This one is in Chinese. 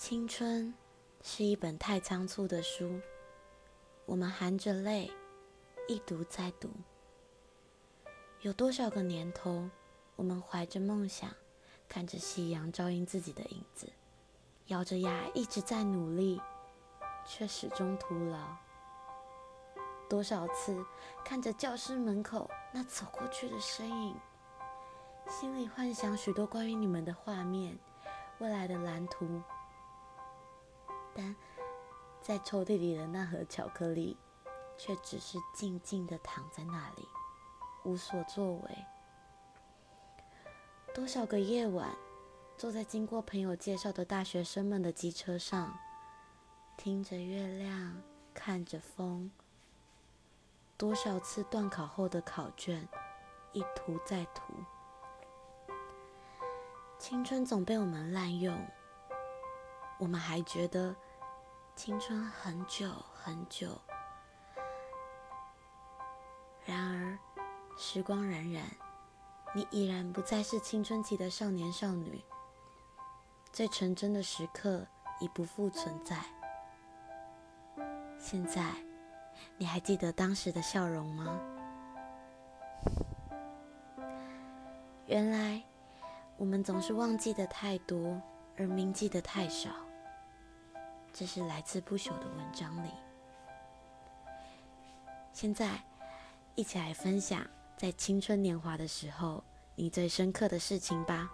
青春是一本太仓促的书，我们含着泪一读再读。有多少个年头，我们怀着梦想，看着夕阳照映自己的影子，咬着牙一直在努力，却始终徒劳。多少次看着教室门口那走过去的身影，心里幻想许多关于你们的画面，未来的蓝图。但在抽屉里的那盒巧克力，却只是静静的躺在那里，无所作为。多少个夜晚，坐在经过朋友介绍的大学生们的机车上，听着月亮，看着风。多少次断考后的考卷，一涂再涂。青春总被我们滥用，我们还觉得青春很久很久。然而，时光荏苒，你已然不再是青春期的少年少女，最纯真的时刻已不复存在。现在，你还记得当时的笑容吗？原来。我们总是忘记的太多，而铭记的太少。这是来自不朽的文章里。现在，一起来分享在青春年华的时候你最深刻的事情吧。